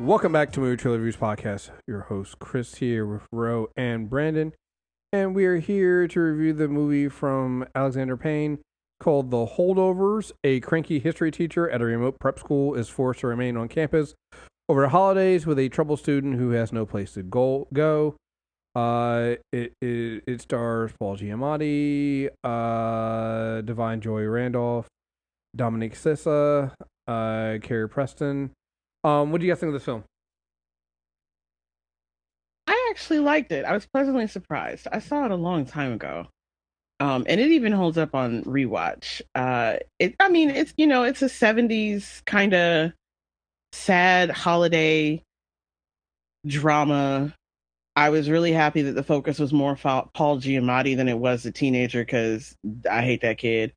Welcome back to Movie Trailer Reviews Podcast. Your host Chris here with Ro and Brandon, and we are here to review the movie from Alexander Payne called The Holdovers. A cranky history teacher at a remote prep school is forced to remain on campus over the holidays with a troubled student who has no place to go. go. Uh, it, it it stars Paul Giamatti, uh, Da'Vine Joy Randolph, Dominic Sessa, uh, Carrie Preston. Um, what do you guys think of this film? I actually liked it. I was pleasantly surprised. I saw it a long time ago. Um, and it even holds up on rewatch. Uh, it, I mean, it's you know, it's a '70s kind of sad holiday drama. I was really happy that the focus was more Paul Giamatti than it was the teenager because I hate that kid.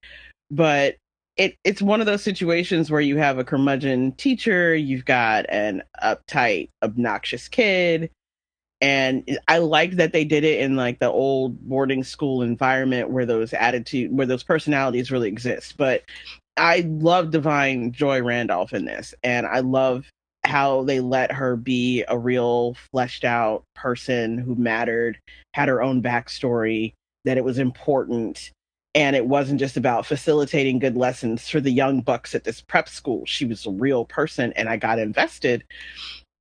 But it it's one of those situations where you have a curmudgeon teacher, you've got an uptight, obnoxious kid, and I like that they did it in like the old boarding school environment where those attitude, where those personalities really exist. But I love Da'Vine Joy Randolph in this, and I love how they let her be a real fleshed out person who mattered, had her own backstory, that it was important and it wasn't just about facilitating good lessons for the young bucks at this prep school. She was a real person, and I got invested.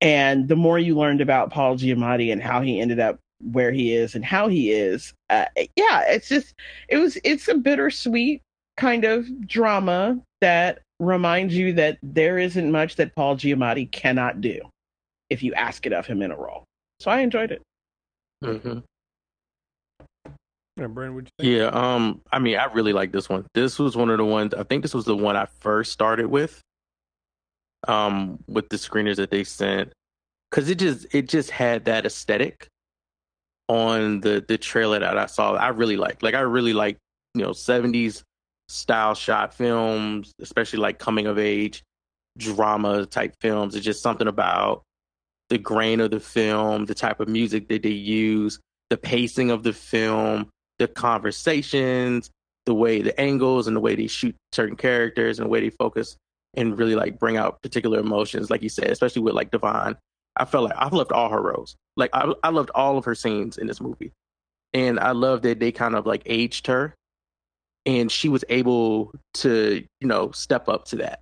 And the more you learned about Paul Giamatti and how he ended up where he is and how he is, uh, yeah, it's just it was it's a bittersweet kind of drama that reminds you that there isn't much that Paul Giamatti cannot do if you ask it of him in a role. So I enjoyed it. Mm-hmm. Yeah, Brandon, think? Yeah, um, I mean, I really like this one. This was one of the ones. I think this was the one I first started with, um, with the screeners that they sent, because it just it just had that aesthetic on the the trailer that I saw. I really like. Like, I really like you know seventies style shot films, especially like coming of age drama type films. It's just something about the grain of the film, the type of music that they use, the pacing of the film the conversations, the way the angles and the way they shoot certain characters and the way they focus and really like bring out particular emotions, like you said, especially with like Da'Vine. I felt like I loved all her roles. Like I, I loved all of her scenes in this movie, and I love that they kind of like aged her, and she was able to you know step up to that.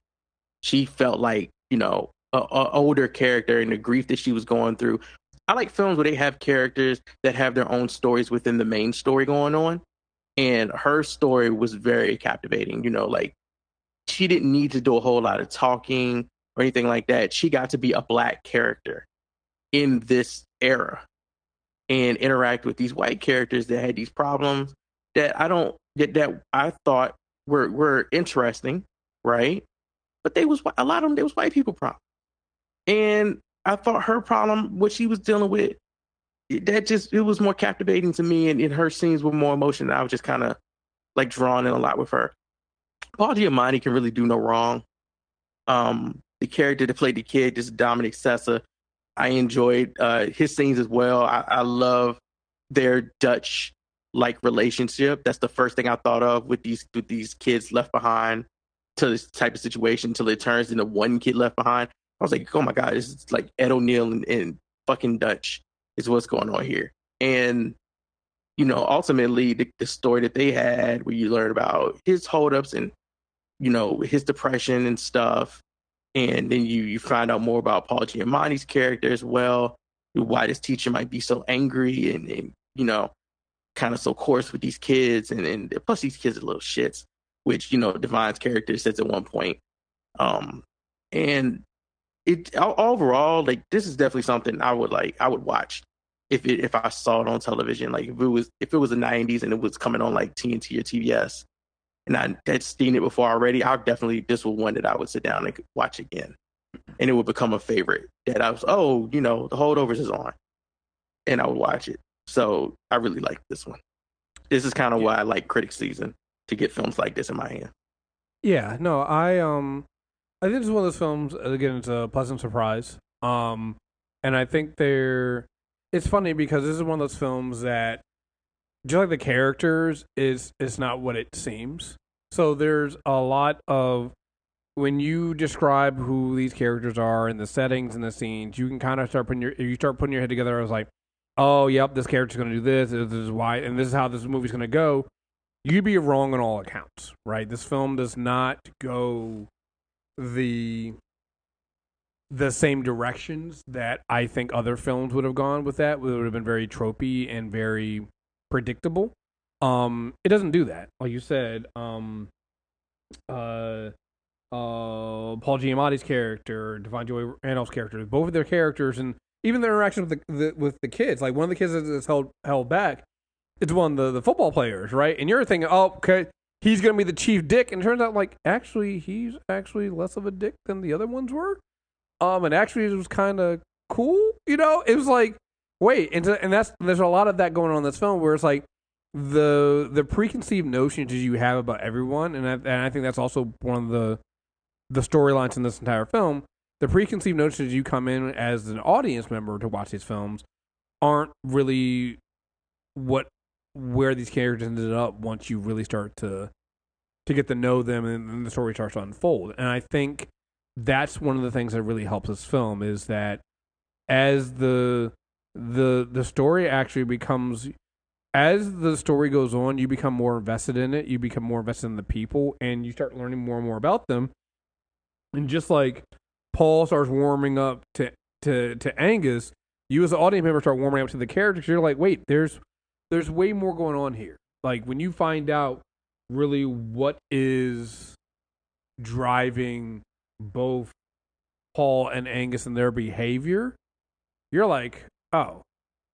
She felt like you know a, a older character and the grief that she was going through I like films where they have characters that have their own stories within the main story going on. And her story was very captivating. You know, like she didn't need to do a whole lot of talking or anything like that. She got to be a black character in this era and interact with these white characters that had these problems that I don't that, that I thought were were interesting, right? But they was a lot of them. They was white people problems, and I thought her problem, what she was dealing with, that just it was more captivating to me, and, and her scenes were more emotional. I was just kind of like drawn in a lot with her. Paul Giamatti can really do no wrong. Um, the character that played the kid, just Dominic Sessa, I enjoyed uh, his scenes as well. I, I love their Dutch like relationship. That's the first thing I thought of with these with these kids left behind to this type of situation until it turns into one kid left behind. I was like, oh my god, is like Ed O'Neill and, and fucking Dutch is what's going on here. And you know, ultimately the, the story that they had where you learn about his holdups and you know his depression and stuff, and then you you find out more about Paul Giamatti's character as well, why this teacher might be so angry and, and you know kind of so coarse with these kids, and, and plus these kids are little shits, which you know Da'Vine's character says at one point. Um, and it overall like this is definitely something I would like I would watch if it if I saw it on television. Like if it was if it was the 90s and it was coming on like TNT or TBS and I had seen it before already I definitely this was one that I would sit down and watch again. And it would become a favorite that I was oh you know the holdovers is on. And I would watch it. So I really like this one. This is kind of why I like critic season to get films like this in my hand. Yeah, no, I um I think it's one of those films. Again, it's a pleasant surprise. Um, and I think they're. It's funny because this is one of those films that, just like the characters, is is not what it seems. So there's a lot of when you describe who these characters are and the settings and the scenes, you can kind of start putting your you start putting your head together. I was like, oh, yep, this character's going to do this. This is why, and this is how this movie's going to go. You'd be wrong on all accounts, right? This film does not go the the same directions that I think other films would have gone with that. It would have been very tropey and very predictable. Um, it doesn't do that. Like you said, um, uh, uh, Paul Giamatti's character, Da'Vine Joy Randolph's character, both of their characters, and even their interaction with the, the with the kids. Like one of the kids that's held held back, it's one of the, the football players, right? And you're thinking, oh, okay, he's gonna be the chief dick, and turns out like actually he's actually less of a dick than the other ones were. Um, and actually it was kind of cool, you know. It was like wait, and, to, and that's there's a lot of that going on in this film where it's like the the preconceived notions you have about everyone, and I, and I think that's also one of the the storylines in this entire film, the preconceived notions you come in as an audience member to watch these films aren't really what where these characters ended up once you really start to to get to know them and, and the story starts to unfold. And I think that's one of the things that really helps this film is that as the the the story actually becomes as the story goes on, you become more invested in it, you become more invested in the people, and you start learning more and more about them. And just like Paul starts warming up to to to Angus, you as an audience member start warming up to the characters. You're like, wait, there's there's way more going on here. Like when you find out really what is driving both Paul and Angus and their behavior, you're like, oh,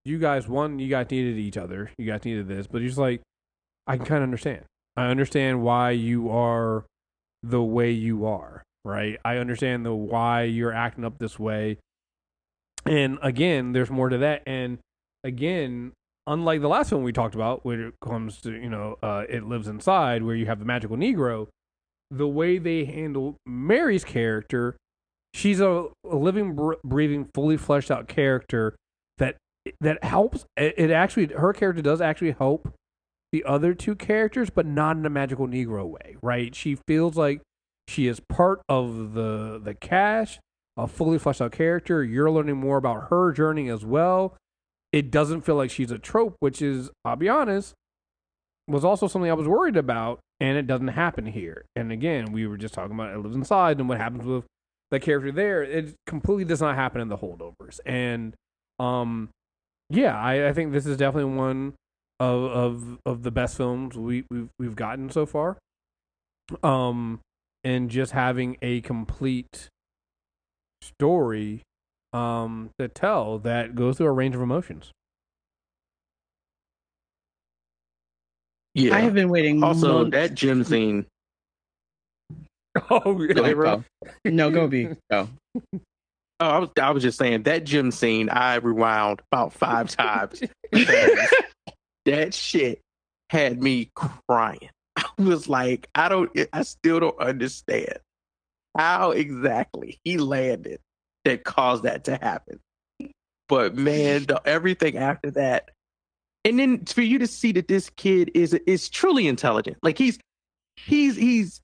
you guys, one, you guys needed each other. You guys needed this, but you're just like, I can kind of understand. I understand why you are the way you are right? I understand the why you're acting up this way. And again, there's more to that. And again, unlike the last one we talked about, when it comes to, you know, uh, It Lives Inside, where you have the magical Negro, the way they handle Mary's character, she's a, a living, breathing, fully fleshed out character that that helps. It actually, her character does actually help the other two characters, but not in a magical Negro way, right? She feels like she is part of the the cast, a fully fleshed out character. You're learning more about her journey as well. It doesn't feel like she's a trope, which is, I'll be honest, was also something I was worried about, and it doesn't happen here. And again, we were just talking about it lives inside and what happens with the character there. It completely does not happen in the holdovers. And um yeah, I, I think this is definitely one of of of the best films we we've we've gotten so far. Um and just having a complete story um, to tell that goes through a range of emotions. Yeah, I have been waiting. Also, months. that gym scene. Oh, yeah, go. no, go B. Go. Oh, I was I was just saying that gym scene. I rewound about five times. that shit had me crying. I was like, I don't, I still don't understand how exactly he landed that caused that to happen. But man, the, everything after that, and then for you to see that this kid is is truly intelligent, like he's he's he's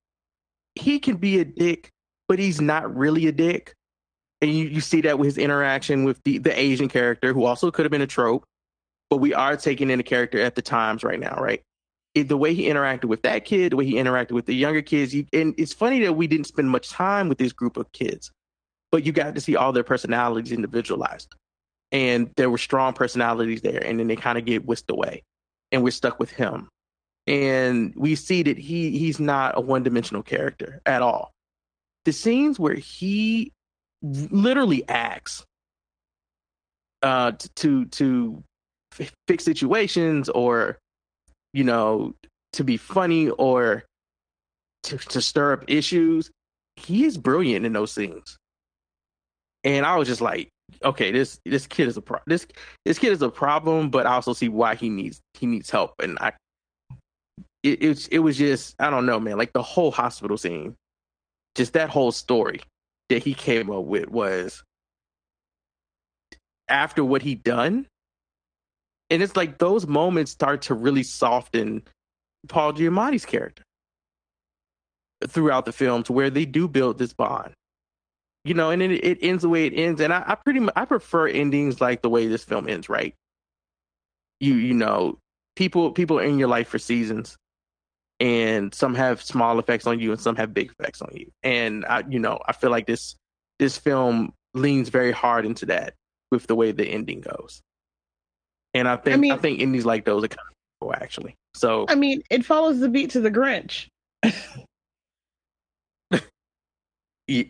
he can be a dick, but he's not really a dick. And you, you see that with his interaction with the, the Asian character, who also could have been a trope, but we are taking in a character at the times right now, right? it, the way he interacted with that kid, the way he interacted with the younger kids, you, and it's funny that we didn't spend much time with this group of kids, but you got to see all their personalities individualized, and there were strong personalities there, and then they kind of get whisked away, and we're stuck with him, and we see that he he's not a one dimensional character at all. The scenes where he literally acts uh, to to fix situations or you know, to be funny or to, to stir up issues. He is brilliant in those scenes. And I was just like, okay, this this kid is a pro- this this kid is a problem, but I also see why he needs he needs help. And I it it, it was just I don't know, man. Like the whole hospital scene, just that whole story that he came up with was after what he done and it's like those moments start to really soften Paul Giamatti's character. throughout the film to where they do build this bond. You know, and it, it ends the way it ends, and I, I pretty much I prefer endings like the way this film ends. Right? You you know, people people are in your life for seasons, and some have small effects on you, and some have big effects on you. And I you know I feel like this this film leans very hard into that with the way the ending goes. And I think I, mean, I think endings like those are kind of cool, actually. So I mean, it follows the beat to the Grinch.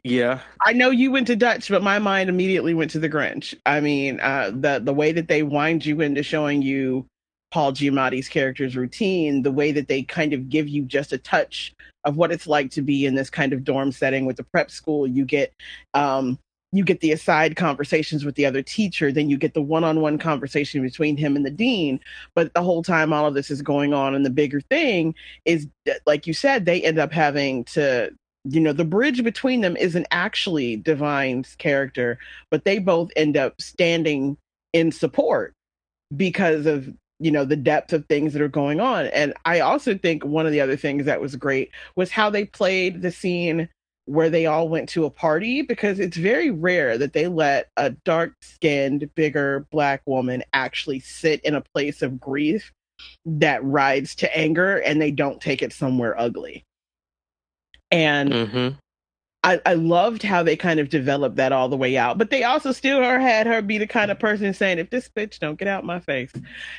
yeah, I know you went to Dutch, but my mind immediately went to the Grinch. I mean, uh, the the way that they wind you into showing you Paul Giamatti's character's routine, the way that they kind of give you just a touch of what it's like to be in this kind of dorm setting with the prep school. You get um, you get the aside conversations with the other teacher, then you get the one-on-one conversation between him and the dean. But the whole time all of this is going on, and the bigger thing is, like you said, they end up having to you know the bridge between them isn't actually Da'Vine's character but they both end up standing in support because of you know the depth of things that are going on. And i also think one of the other things that was great was how they played the scene where they all went to a party because it's very rare that they let a dark skinned bigger black woman actually sit in a place of grief that rides to anger and they don't take it somewhere ugly and mm-hmm. I, I loved how they kind of developed that all the way out, but they also still had her be the kind of person saying, "If this bitch don't get out my face,"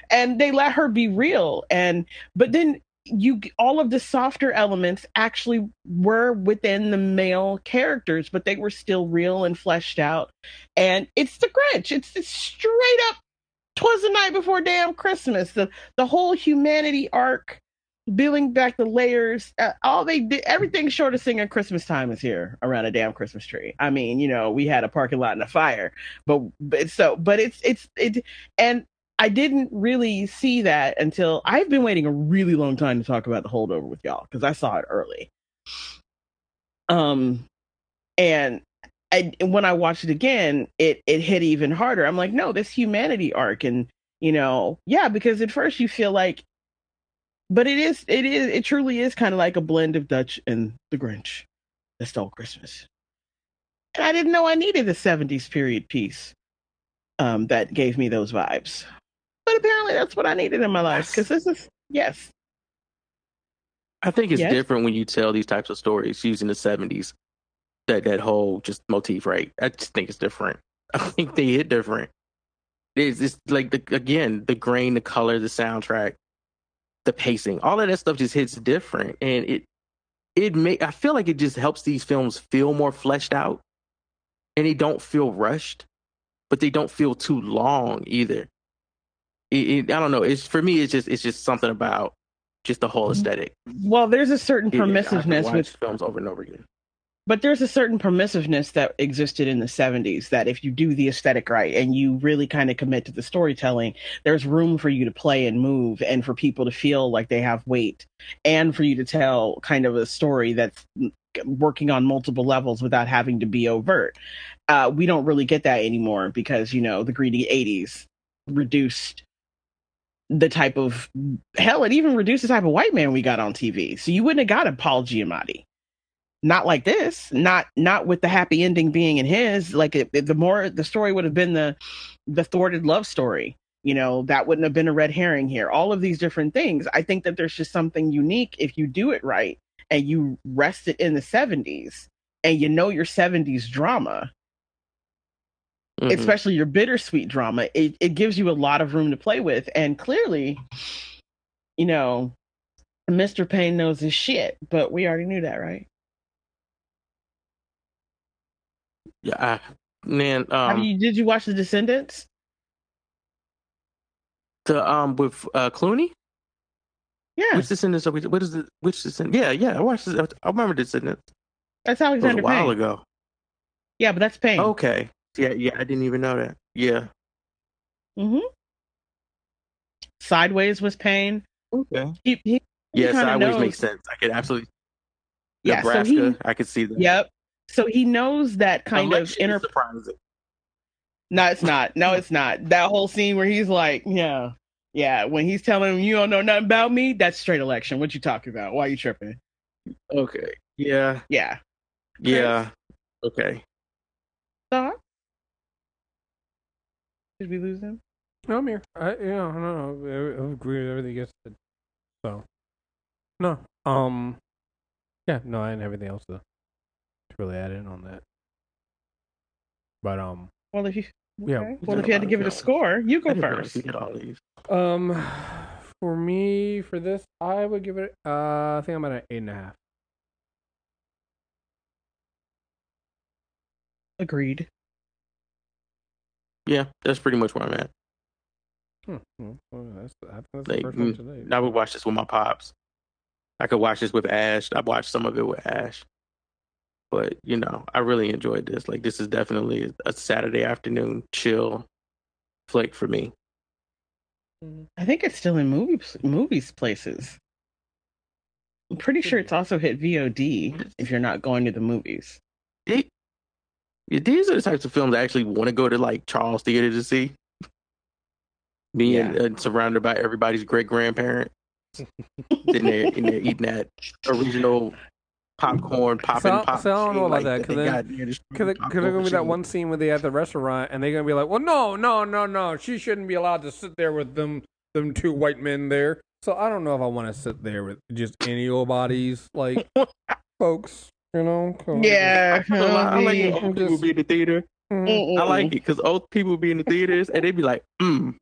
and they let her be real. And but then you all of the softer elements actually were within the male characters, but they were still real and fleshed out. And it's the Grinch. It's, it's straight up. Twas the night before damn Christmas. The the whole humanity arc peeling back the layers. Uh, all they did, everything short of singing Christmas time is here around a damn Christmas tree. I mean, you know, we had a parking lot and a fire, but, but so, but it's, it's, it, and I didn't really see that until I've been waiting a really long time to talk about the holdover with y'all because I saw it early. Um, and I, when I watched it again, it it hit even harder. I'm like, no, this humanity arc, and you know, yeah, because at first you feel like but it is it is it truly is kind of like a blend of Dutch and The Grinch that stole Christmas. And I didn't know I needed a 70s period piece um, that gave me those vibes. But apparently that's what I needed in my life because this is yes. I think it's yes. different when you tell these types of stories using the 70s. That that whole just motif, right? I just think it's different. I think they hit different. It's, it's like the again the grain, the color, the soundtrack the pacing, all of that stuff just hits different, and it it make I feel like it just helps these films feel more fleshed out, and they don't feel rushed, but they don't feel too long either. It, it, I don't know. It's for me. It's just it's just something about just the whole mm-hmm. aesthetic. Well, there's a certain permissiveness with films over and over again. But there's a certain permissiveness that existed in the 70s that if you do the aesthetic right and you really kind of commit to the storytelling, there's room for you to play and move and for people to feel like they have weight and for you to tell kind of a story that's working on multiple levels without having to be overt. Uh, we don't really get that anymore because, you know, the greedy 80s reduced the type of hell, it even reduced the type of white man we got on TV. So you wouldn't have got a Paul Giamatti not like this not not with the happy ending being in his like it, it, the more the story would have been the the thwarted love story you know that wouldn't have been a red herring here. All of these different things. I think that there's just something unique if you do it right and you rest it in the 70s and you know your 70s drama. Mm-hmm. especially your bittersweet drama. It, it gives you a lot of room to play with. And clearly you know mr payne knows his shit but we already knew that right Yeah, man. Um, you, did you watch The Descendants? The um with uh Clooney. Yeah. Which Descendants? Are we, what is it? Which Descendants? Yeah, yeah. I watched. This, I remember Descendants. That's Alexander it was a while Payne. ago. Yeah, but that's Payne. Okay. Yeah, yeah. I didn't even know that. Yeah. Mhm. Sideways was Payne. Okay. He, he, he yeah, Sideways knows. makes sense. I could absolutely. Yeah, Nebraska. So he, I could see that. Yep. So he knows that kind of inner. Surprising. No, it's not. No, it's not. That whole scene where he's like, yeah, yeah, when he's telling him you don't know nothing about me, that's straight election. What you talking about? Why are you tripping? Okay. Yeah. Yeah. Yeah. Okay. Thought? Did we lose him? No, I'm here. I, you know, no, no, I I agree with everything you said. So, no, um, yeah, no, I didn't have anything else to, to really add in on that. But um, Well, if you Yeah. Well, if you had to give it a score, you go first. we did all these. um, for me, for this, I would give it. Uh, I think I'm at an eight and a half. Agreed. Yeah, that's pretty much where I'm at. Hmm. Well, well, that's, I think that's Like, the first one today. I would watch this with my pops. I could watch this with Ash. I've watched some of it with Ash. But, you know, I really enjoyed this. Like, this is definitely a Saturday afternoon chill flick for me. I think it's still in movies movies places. I'm pretty sure it's also hit VOD if you're not going to the movies. Yeah, these are the types of films I actually want to go to, like, Charles Theater to see. Being Yeah. uh, surrounded by everybody's great grandparents. then they're, and they're eating that original popcorn, popping So- pop. so I don't know machine about that, because they then- got near the Because there's gonna be that one scene where they at the restaurant and they're gonna be like, "Well, no, no, no, no, she shouldn't be allowed to sit there with them, them two white men there." So I don't know if I want to sit there with just any old bodies, like folks, you know? Yeah, I, I like I when old I'm people just- be in the theater. Mm. I like it because old people be in the theaters and they be like, mm.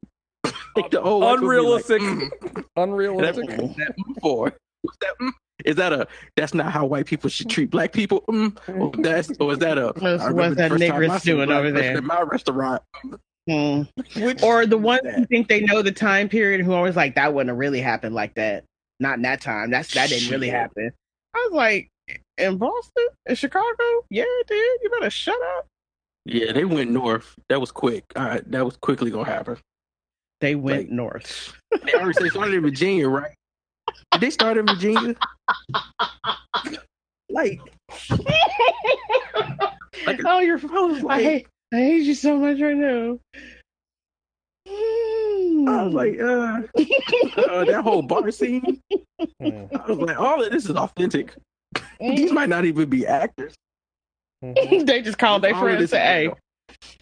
Like the old be Unrealistic. Like, mm. Unrealistic. like, What's that mm for? What's that mm? Is that a? That's not how white people should treat black people. Mm. Or that's or is that a? What's- I remember what's the that negress I seen a doing over there? in my restaurant? Which- Or the ones who think they know the time period who always like that wouldn't have really happened like that. Not in that time. That's that didn't really happen. I was like, in Boston, in Chicago, yeah, it did. You better shut up. Yeah, they went north. That was quick. All right, that was quickly gonna happen. They went Like- north. They already started in Virginia, right? Did they start in Virginia? Like, Like- oh, you're. I was I like, hate. I hate you so much right now. I was like, uh, uh, that whole bar scene. Mm. I was like, all of this is authentic. These might not even be actors. Mhm. they just called their All of friend and this is said, "Hey,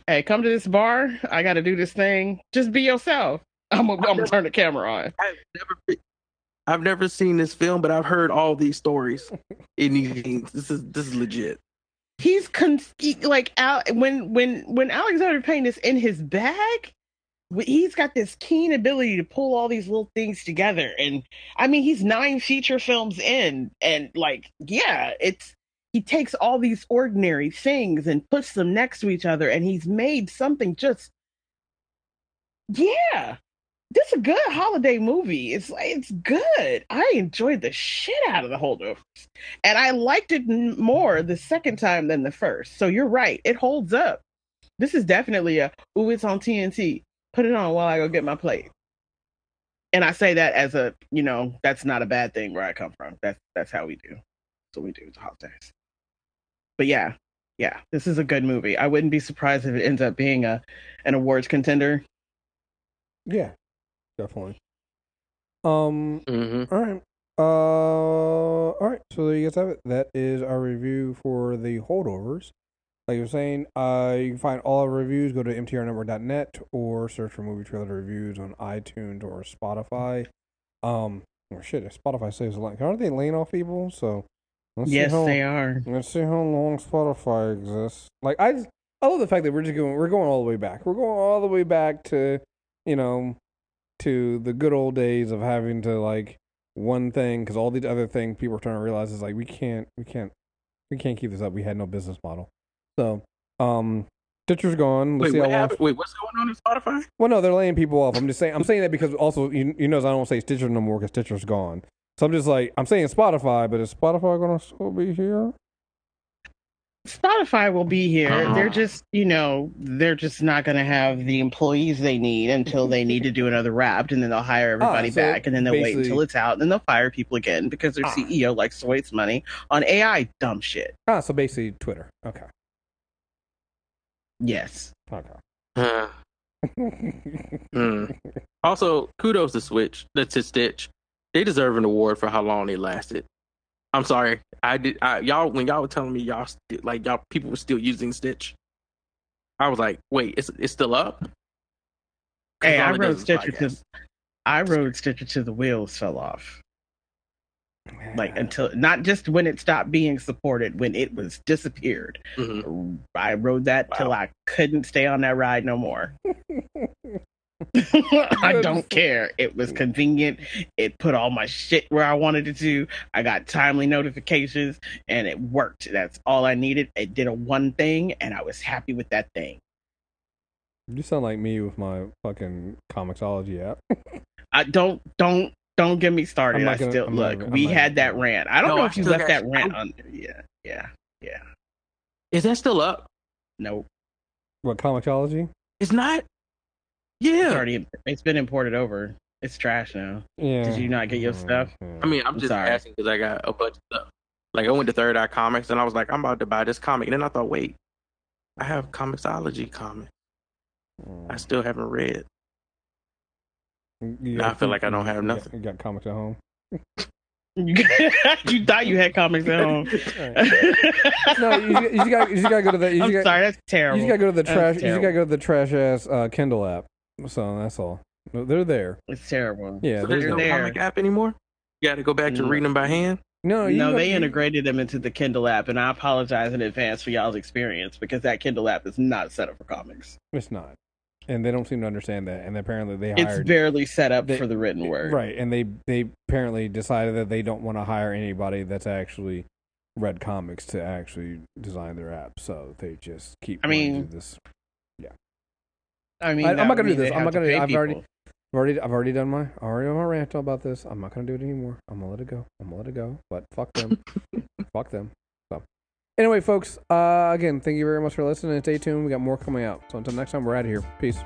hey, come to this bar. I got to do this thing. Just be yourself. I'm gonna, I'm gonna turn the camera on." I've never, be- I've never seen this film, but I've heard all these stories things. This is this is legit. He's con- like Al- when when when Alexander Payne is in his bag. He's got this keen ability to pull all these little things together, and I mean, he's nine feature films in, and like, yeah, it's he takes all these ordinary things and puts them next to each other, and he's made something just, yeah, this is a good holiday movie. It's it's good. I enjoyed the shit out of the holdovers, and I liked it more the second time than the first. So you're right, it holds up. This is definitely a ooh, it's on TNT. Put it on while I go get my plate. And I say that as a, you know, that's not a bad thing where I come from. That's that's how we do. That's what we do. It's holidays. But yeah, yeah, this is a good movie. I wouldn't be surprised if it ends up being a an awards contender. Yeah, definitely. Um. hmm All right. Uh. All right. So there you guys have it. That is our review for the holdovers. Like you were saying, uh, you can find all our reviews. Go to mtrnumber.net or search for movie trailer reviews on iTunes or Spotify. Um. Or shit, if Spotify saves a lot. Aren't they laying off people? So let's yes, see how, they are. Let's see how long Spotify exists. Like I, I love the fact that we're just going. We're going all the way back. We're going all the way back to, you know, to the good old days of having to like one thing because all these other things people are trying to realize is like we can't, we can't, we can't keep this up. We had no business model. So, um, Stitcher's gone. Let's Wait, see what how long. happened? Wait, what's going on in Spotify? Well, no, they're laying people off. I'm just saying. I'm saying that because also you, you notice I don't say Stitcher no more because Stitcher's gone. So I'm just like I'm saying Spotify, but is Spotify gonna still be here? Spotify will be here. Uh-huh. They're just, you know, they're just not going to have the employees they need until they need to do another wrapped, and then they'll hire everybody Ah, so back, and then they'll wait until it's out, and then they'll fire people again because their Ah. CEO likes to waste money on AI dumb shit. Ah, so basically Twitter. Okay. Yes. Okay. Uh, hmm. Also, kudos to Switch. That's to Stitch. They deserve an award for how long they lasted. I'm sorry. I did. I, y'all when y'all were telling me y'all st- like y'all people were still using Stitch. I was like, wait, it's it's still up. Hey, I rode does is Stitcher to. I rode Stitcher to the wheels fell off. Like until not just when it stopped being supported, when it was disappeared. Mhm. I rode that till I couldn't stay on that ride no more. I don't care. It was convenient. It put all my shit where I wanted it to. I got timely notifications and it worked. That's all I needed. It did a one thing and I was happy with that thing. You sound like me with my fucking Comixology app. I don't don't don't get me started. I'm not I still I'm look. even- I'm we not had that rant. I don't No, know if you left that rant on there. Yeah, yeah, yeah. Is that still up? No, What Comixology? It's not. It's Yeah. already it's been imported over. It's trash now. Yeah. Did you not get your stuff? I mean, I'm I'm just sorry. asking because I got a bunch of stuff. Like I went to Third Eye Comics and I was like, I'm about to buy this comic, and then I thought, wait, I have Comixology comic. Mm. I still haven't read. You Now I feel like I don't have you got- nothing. You got comics at home. you thought you had comics at home. no, you, you just got you just got to go to the. You I'm just got, sorry, that's You terrible. just got to go to the trash. You just got to go to the trash ass uh, Kindle app. So that's all. They're there. It's terrible. Yeah, so they're there's no there. comic app anymore. You got to go back to No. reading them by hand. No, you no, got- they you- integrated them into the Kindle app, and I apologize in advance for y'all's experience because that Kindle app is not set up for comics. It's not, and they don't seem to understand that. And apparently they It's barely set up they- for the written word. right, and they they apparently decided that they don't want to hire anybody that's actually read comics to actually design their app. So they just keep. I mean, this. this. I mean, I- I'm not gonna do this. I'm not gonna- I've already- people. I've already I've already done my I already done my rant about this. I'm not gonna do it anymore. I'm gonna let it go. I'm gonna let it go. But fuck them. fuck them. So anyway, folks. Uh, again, thank you very much for listening. Stay tuned. We got more coming out. So until next time, we're out of here. Peace.